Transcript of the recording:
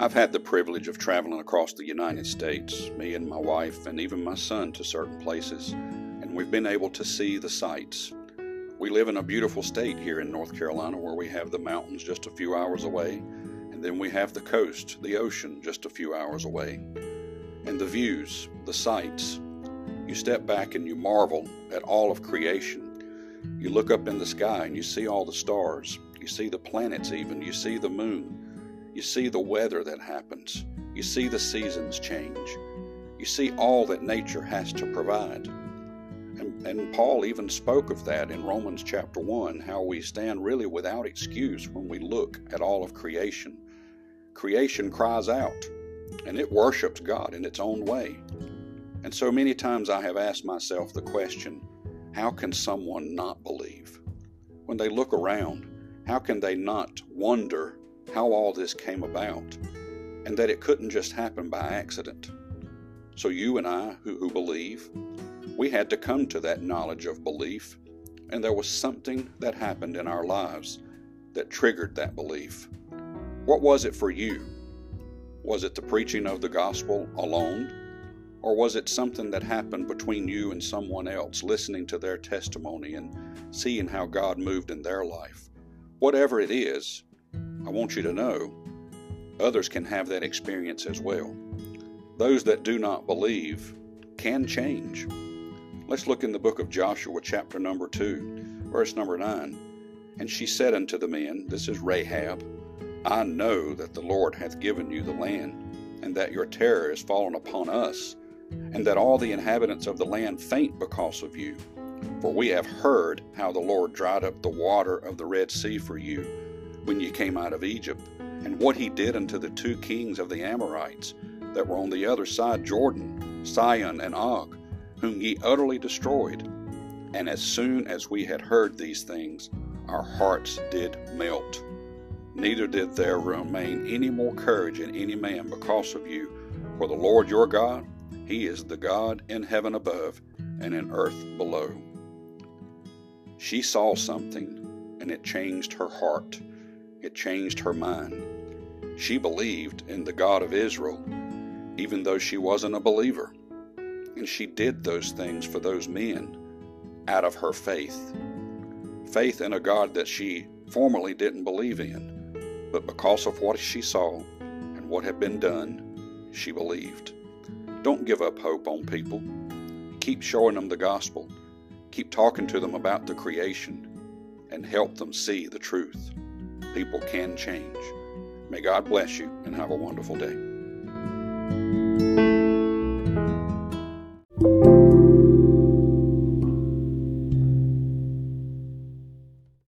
I've had the privilege of traveling across the United States, me and my wife, and even my son, to certain places, and we've been able to see the sights. We live in a beautiful state here in North Carolina where we have the mountains just a few hours away, and then we have the coast, the ocean, just a few hours away. And the views, the sights, you step back and you marvel at all of creation. You look up in the sky and you see all the stars, you see the planets, even, you see the moon you see the weather that happens. You see the seasons change. You see all that nature has to provide. And, and, Paul even spoke of that in Romans chapter 1 how we stand really without excuse when we look at all of creation. Creation cries out, and it worships God in its own way. And so many times I have asked myself the question how can someone not believe? When they look around, how can they not wonder how all this came about and that it couldn't just happen by accident. So, you and I, who, who believe, we had to come to that knowledge of belief, and there was something that happened in our lives that triggered that belief. What was it for you? Was it the preaching of the gospel alone? Or was it something that happened between you and someone else, listening to their testimony and seeing how God moved in their life? Whatever it is, I want you to know others can have that experience as well. Those that do not believe can change. Let's look in the book of Joshua, chapter number 2, verse number 9. And she said unto the men, This is Rahab, I know that the Lord hath given you the land, and that your terror is fallen upon us, and that all the inhabitants of the land faint because of you. For we have heard how the Lord dried up the water of the Red Sea for you when ye came out of Egypt, and what he did unto the two kings of the Amorites that were on the other side Jordan, Sihon and Og, whom ye utterly destroyed. And as soon as we had heard these things, our hearts did melt. Neither did there remain any more courage in any man because of you. For the Lord your God, He is the God in heaven above and in earth below. She saw something, and it changed her heart. It changed her mind. She believed in the God of Israel, even though she wasn't a believer. And she did those things for those men out of her faith. Faith in a God that she formerly didn't believe in, but because of what she saw and what had been done, she believed. Don't give up hope on people. Keep showing them the gospel. Keep talking to them about the creation and help them see the truth people can change. May God bless you and have a wonderful day.